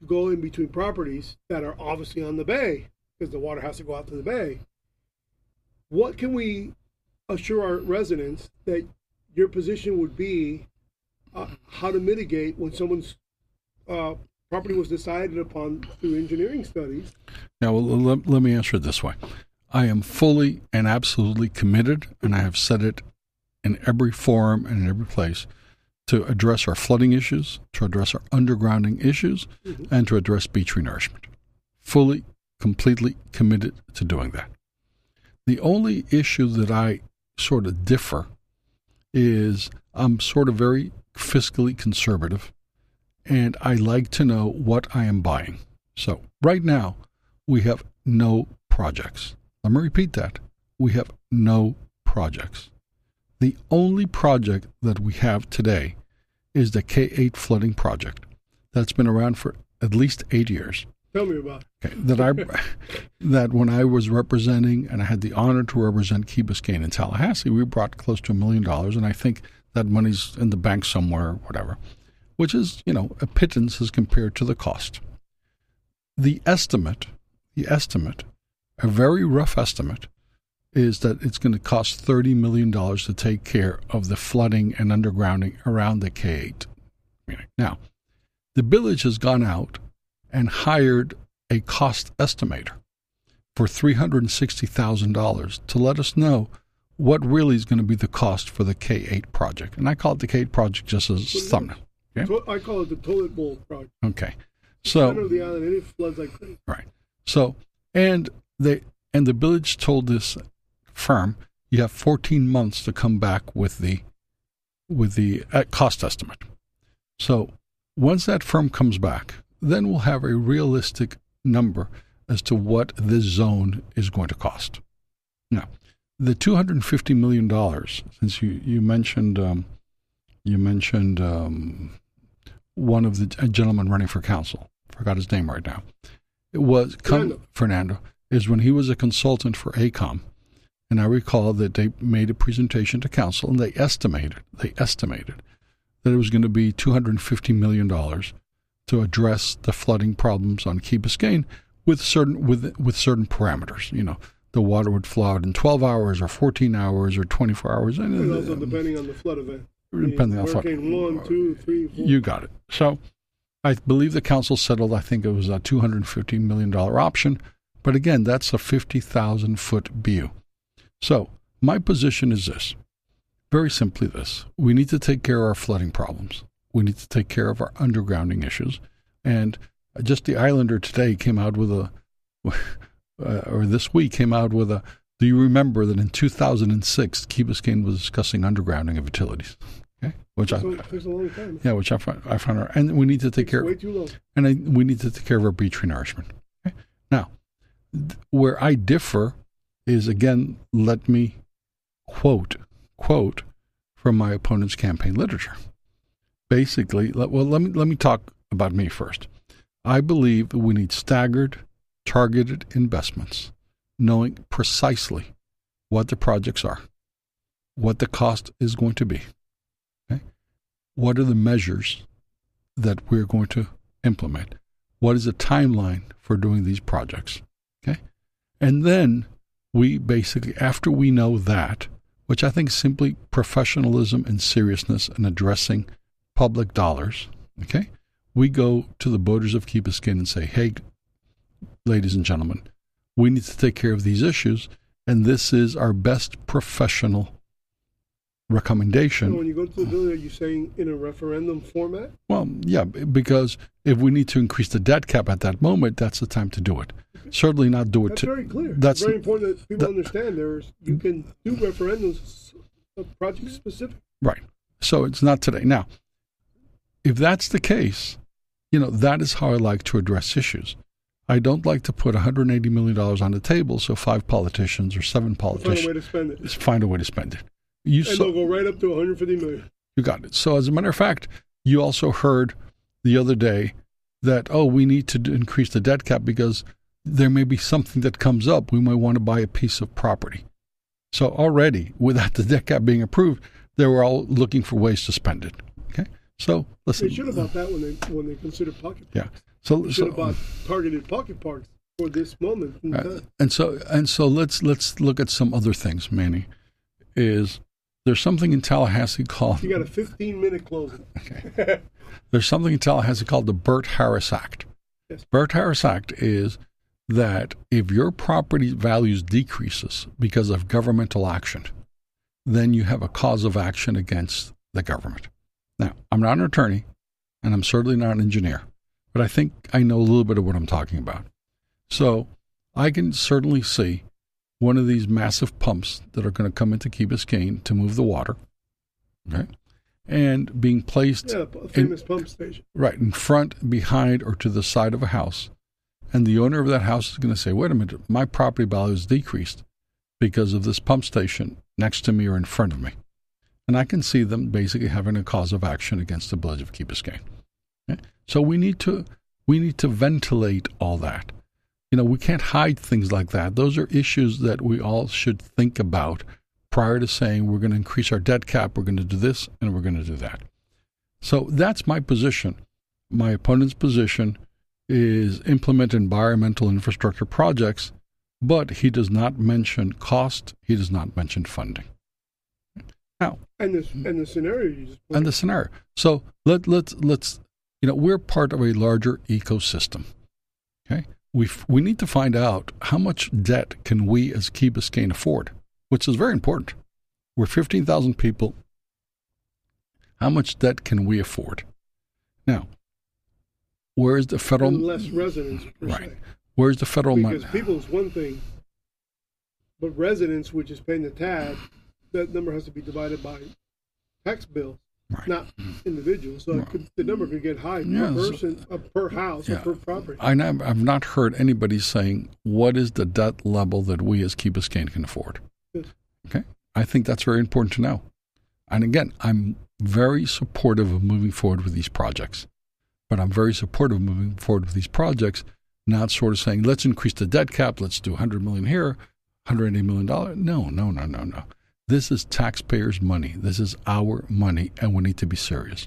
to go in between properties that are obviously on the bay because the water has to go out to the bay. What can we assure our residents that your position would be uh, how to mitigate when someone's uh, property was decided upon through engineering studies? Now, well, let, let me answer it this way. I am fully and absolutely committed, and I have said it in every forum and in every place, to address our flooding issues, to address our undergrounding issues, mm-hmm. and to address beach renourishment. Fully, completely committed to doing that. The only issue that I sort of differ is I'm sort of very fiscally conservative and I like to know what I am buying. So, right now, we have no projects. Let me repeat that. We have no projects. The only project that we have today is the K8 flooding project. That's been around for at least eight years. Tell me about okay, that. I that when I was representing and I had the honor to represent Key Biscayne in Tallahassee, we brought close to a million dollars, and I think that money's in the bank somewhere, whatever, which is you know a pittance as compared to the cost. The estimate, the estimate, a very rough estimate, is that it's going to cost $30 million to take care of the flooding and undergrounding around the K8. Now, the village has gone out and hired a cost estimator for $360,000 to let us know what really is going to be the cost for the K8 project. And I call it the K8 project just as a thumbnail. Okay? I call it the toilet bowl project. Okay. So, the island, it floods like crazy. Right. So, and they and the village told this firm, you have 14 months to come back with the with the uh, cost estimate. So once that firm comes back, then we'll have a realistic number as to what this zone is going to cost. Now, the $250 million, since you, you mentioned, um, you mentioned um, one of the gentlemen running for council, forgot his name right now. It was Fernando. Fernando, is when he was a consultant for AECOM, and I recall that they made a presentation to council and they estimated, they estimated that it was going to be $250 million to address the flooding problems on Key Biscayne with certain, with, with certain parameters. You know, the water would flow out in 12 hours or 14 hours or 24 hours. And, and also depending on the flood event. Depending on flood. one, two, three, four. You got it. So I believe the council settled, I think it was a $250 million option. But again, that's a 50,000 foot view. So, my position is this very simply this we need to take care of our flooding problems, we need to take care of our undergrounding issues. And just the Islander today came out with a, *laughs* uh, or this week came out with a, do you remember that in 2006, Key Biscayne was discussing undergrounding of utilities? Okay, which I, time. Yeah, which I find, I find, and we need to take care. Way too long. And I, we need to take care of our beach renourishment. Okay? Now, th- where I differ is again, let me quote, quote from my opponent's campaign literature. Basically, well, let me, let me talk about me first. I believe we need staggered, targeted investments, knowing precisely what the projects are, what the cost is going to be, okay? what are the measures that we're going to implement, what is the timeline for doing these projects, okay? And then we basically, after we know that, which I think is simply professionalism and seriousness in addressing public dollars, okay, we go to the voters of Key Biscayne and say, hey, ladies and gentlemen, we need to take care of these issues, and this is our best professional recommendation. So when you go to the building, are you saying in a referendum format? Well, yeah, because if we need to increase the debt cap at that moment, that's the time to do it. Certainly not do it. That's to, very clear. That's very important that people that- understand. There's you can do referendums project specific. right. So it's not today. Now, if that's the case, you know that is how I like to address issues. I don't like to put 180 million dollars on the table so five politicians or seven Find a way politicians to spend it, find a way to spend it. You and saw, they'll go right up to 150 million. You got it. So, as a matter of fact, you also heard the other day that, oh, we need to increase the debt cap because there may be something that comes up. We might want to buy a piece of property. So, already, without the debt cap being approved, they were all looking for ways to spend it. So, listen. They should have bought that when they when they considered pocket. Yeah. So, They should have bought targeted pocket parks for this moment uh, and so and so let's let's look at some other things, Manny. Is there's something in Tallahassee called You got a 15 minute closing. *laughs* Okay. There's something in Tallahassee called the Burt Harris Act. Yes. Burt Harris Act is that if your property values decreases because of governmental action, then you have a cause of action against the government. Now, I'm not an attorney, and I'm certainly not an engineer, but I think I know a little bit of what I'm talking about. So I can certainly see one of these massive pumps that are going to come into Key Biscayne to move the water, okay, and being placed Yeah, a famous pump station. right in front, behind, or to the side of a house. And the owner of that house is going to say, wait a minute, my property value is decreased because of this pump station next to me or in front of me. And I can see them basically having a cause of action against the village of Key Biscayne. Okay? So we need to we need to ventilate all that. You know, we can't hide things like that. Those are issues that we all should think about prior to saying we're going to increase our debt cap, we're going to do this, and we're going to do that. So that's my position. My opponent's position is implement environmental infrastructure projects, but he does not mention cost, he does not mention funding. Now, And this and the scenario you just and the scenario. So let let's let's you know we're part of a larger ecosystem. Okay, we we need to find out how much debt can we as Key Biscayne afford, which is very important. We're fifteen thousand people. How much debt can we afford? Now, where is the federal? and less residents Right. se. Where's the federal money? Because people is one thing, but residents, which is paying the tab, that number has to be divided by tax bill, Right. not individuals. So it could, the number could get high Yeah, per so- person, uh, per house, Yeah. or per property. I I've not heard anybody saying what is the debt level that we as Key Biscayne can afford. Yes. Okay, I think that's very important to know. And again, I'm very supportive of moving forward with these projects, but I'm very supportive of moving forward with these projects, not sort of saying let's increase the debt cap, let's do 100 million here, 180 million dollars. No, no, no, no, no. This is taxpayers' money. This is our money, and we need to be serious.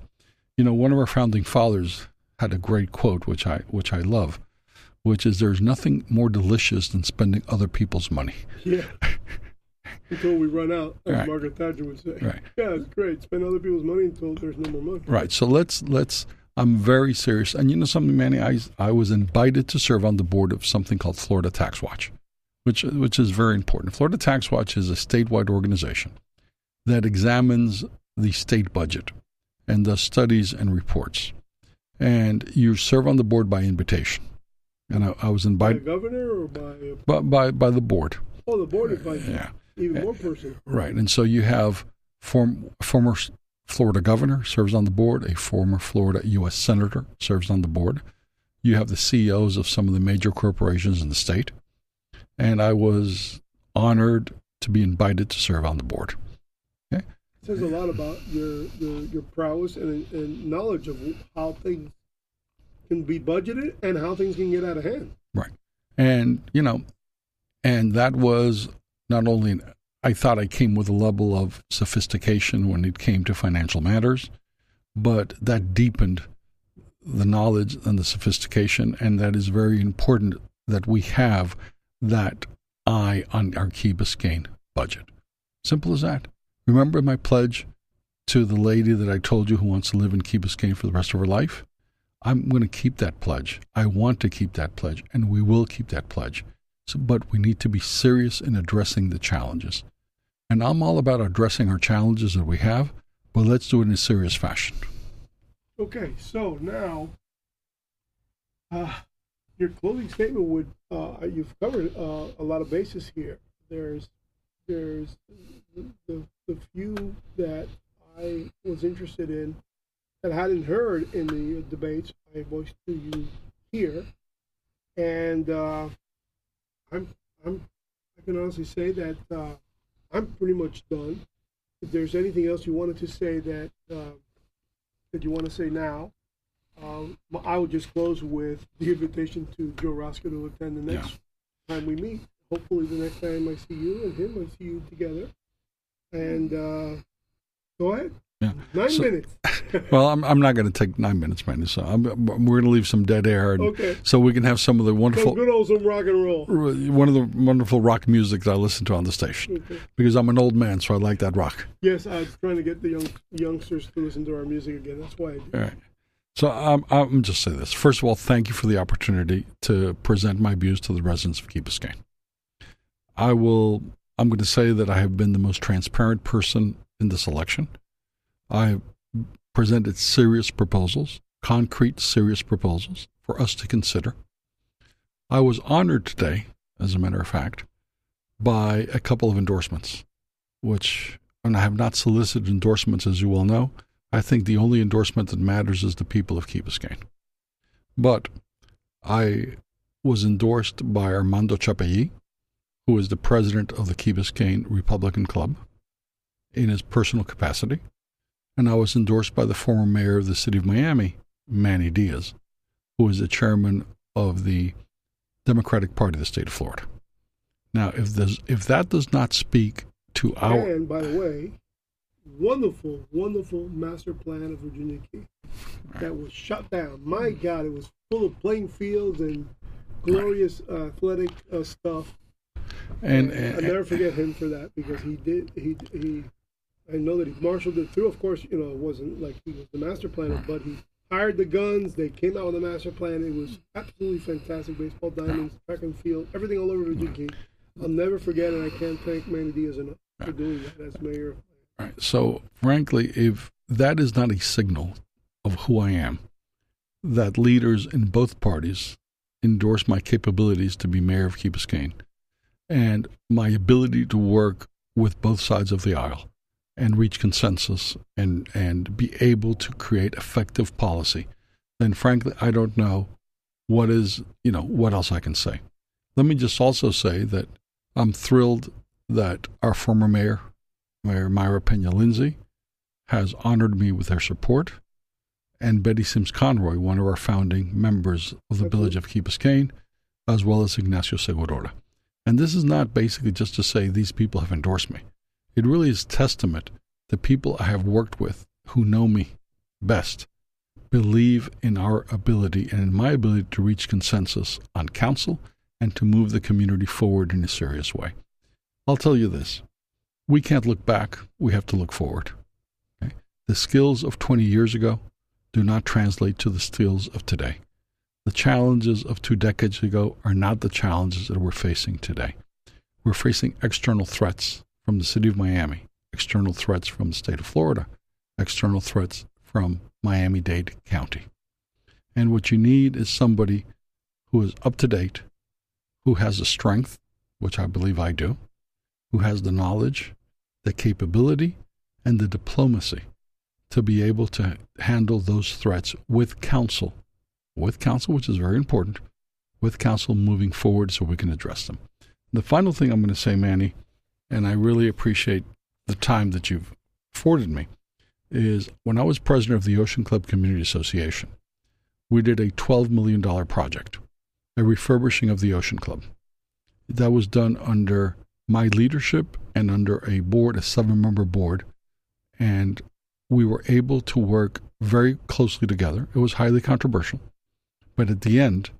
You know, one of our founding fathers had a great quote, which I which I love, which is "There's nothing more delicious than spending other people's money." Yeah. *laughs* until we run out, as Right. Margaret Thatcher would say. Right. Yeah, it's great. Spend other people's money until there's no more money. Right. So let's let's. I'm very serious, and you know something, Manny. I I was invited to serve on the board of something called Florida Tax Watch, which which is very important. Florida Tax Watch is a statewide organization that examines the state budget and does studies and reports. And you serve on the board by invitation. And I, I was invited By governor or by, by, by by the board. oh, the board invites you. Yeah. even more personal. Right. And so you have form, former Florida governor serves on the board, a former Florida U.S. senator serves on the board. You have the CEOs of some of the major corporations in the state. And I was honored to be invited to serve on the board. It says a lot about your your, your prowess and, and knowledge of how things can be budgeted and how things can get out of hand. Right. And, you know, and that was not only, I thought I came with a level of sophistication when it came to financial matters, but that deepened the knowledge and the sophistication. And that is very important that we have that eye on our Key Biscayne budget. Simple as that. Remember my pledge to the lady that I told you who wants to live in Key Biscayne for the rest of her life? I'm going to keep that pledge. I want to keep that pledge, and we will keep that pledge. So, but we need to be serious in addressing the challenges. And I'm all about addressing our challenges that we have, but let's do it in a serious fashion. Okay, so now uh, your closing statement would uh, you've covered uh, a lot of bases here. There's there's the, the, few that I was interested in that I hadn't heard in the debates. I voiced to you here, and uh, I'm I'm I can honestly say that uh, I'm pretty much done. If there's anything else you wanted to say that uh, that you want to say now, um, I will just close with the invitation to Joe Rasco to attend the next yeah. time we meet. Hopefully, the next time I see you and him, I see you together. And uh, go ahead. Yeah. Nine so, minutes. *laughs* well, I'm, I'm not going to take nine minutes, man. So I'm, we're going to leave some dead air, and, okay. so we can have some of the wonderful, some good old some rock and roll. One of the wonderful rock music that I listen to on the station, okay. because I'm an old man, so I like that rock. Yes, I'm trying to get the young youngsters to listen to our music again. That's why I do. All right. So I'm, I'm just say this. First of all, thank you for the opportunity to present my views to the residents of Key Biscayne. I will. I'm going to say that I have been the most transparent person in this election. I presented serious proposals, concrete, serious proposals for us to consider. I was honored today, as a matter of fact, by a couple of endorsements, which, and I have not solicited endorsements, as you well know. I think the only endorsement that matters is the people of Key Biscayne. But I was endorsed by Armando Chapelli, who is the president of the Key Biscayne Republican Club, in his personal capacity and I was endorsed by the former mayor of the city of Miami, Manny Diaz, who is the chairman of the Democratic Party of the state of Florida. Now, if if that does not speak to our and by the way, wonderful, wonderful master plan of Virginia Key right. that was shut down. My God, it was full of playing fields and glorious right. uh, athletic uh, stuff. And, and, I never forget him for that because he did he he I know that he marshaled it through. Of course, you know, it wasn't like he was the master planner, but he hired the guns. They came out with a master plan. It was absolutely fantastic. Baseball diamonds, track and field, everything all over Virginia. Key. I'll never forget it. I can't thank Manny Diaz enough for doing that as mayor. Right. So, frankly, if that is not a signal of who I am, that leaders in both parties endorse my capabilities to be mayor of Key Biscayne and my ability to work with both sides of the aisle and reach consensus and, and be able to create effective policy, then frankly, I don't know what is, you know, what else I can say. Let me just also say that I'm thrilled that our former mayor, Mayor Mayra Pena Lindsay, has honored me with her support, and Betty Sims Conroy, one of our founding members of the village of Key Biscayne, as well as Ignacio Segurola. And this is not basically just to say these people have endorsed me. It really is testament the people I have worked with who know me best believe in our ability and in my ability to reach consensus on council and to move the community forward in a serious way. I'll tell you this we can't look back, we have to look forward. Okay? The skills of 20 years ago do not translate to the skills of today. The challenges of two decades ago are not the challenges that we're facing today. We're facing external threats from the city of Miami, external threats from the state of Florida, external threats from Miami Dade County. And what you need is somebody who is up to date, who has the strength, which I believe I do, who has the knowledge, the capability, and the diplomacy to be able to handle those threats with counsel, with counsel, which is very important, with counsel moving forward so we can address them. The final thing I'm going to say, Manny, and I really appreciate the time that you've afforded me, is when I was president of the Ocean Club Community Association, we did a $12 million project, a refurbishing of the Ocean Club. That was done under my leadership and under a board, a seven member board. And we were able to work very closely together. It was highly controversial. But at the end,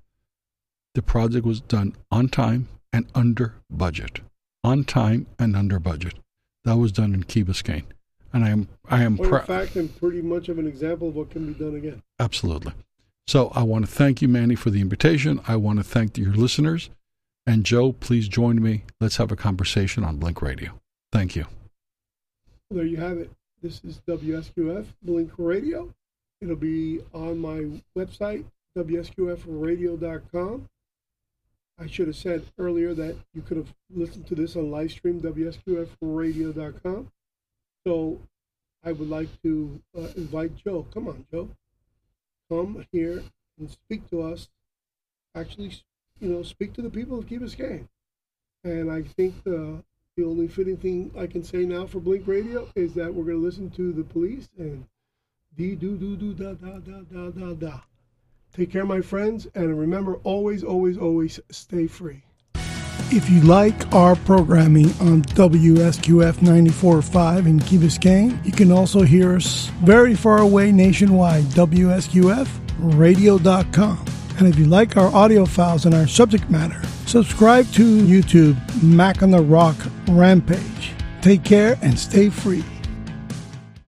the project was done on time and under budget on time and under budget. That was done in Key Biscayne. And I am I am proud. In fact and pretty much of an example of what can be done again. Absolutely. So I want to thank you, Manny, for the invitation. I want to thank your listeners. And Joe, please join me. Let's have a conversation on Blink Radio. Thank you. there you have it. This is WSQF Blink Radio. It'll be on my website, WSQFradio.com. I should have said earlier that you could have listened to this on live stream, WSQFradio.com. So I would like to uh, invite Joe. Come on, Joe. Come here and speak to us. Actually, you know, speak to the people of Key Biscayne. And I think the the only fitting thing I can say now for Blink Radio is that we're going to listen to the police and dee doo doo doo da da da da da da. Take care, my friends, and remember always, always, always stay free. If you like our programming on WSQF 94.5 in Key Biscayne, you can also hear us very far away nationwide, WSQFradio.com. And if you like our audio files and our subject matter, subscribe to YouTube Mac on the Rock Rampage. Take care and stay free.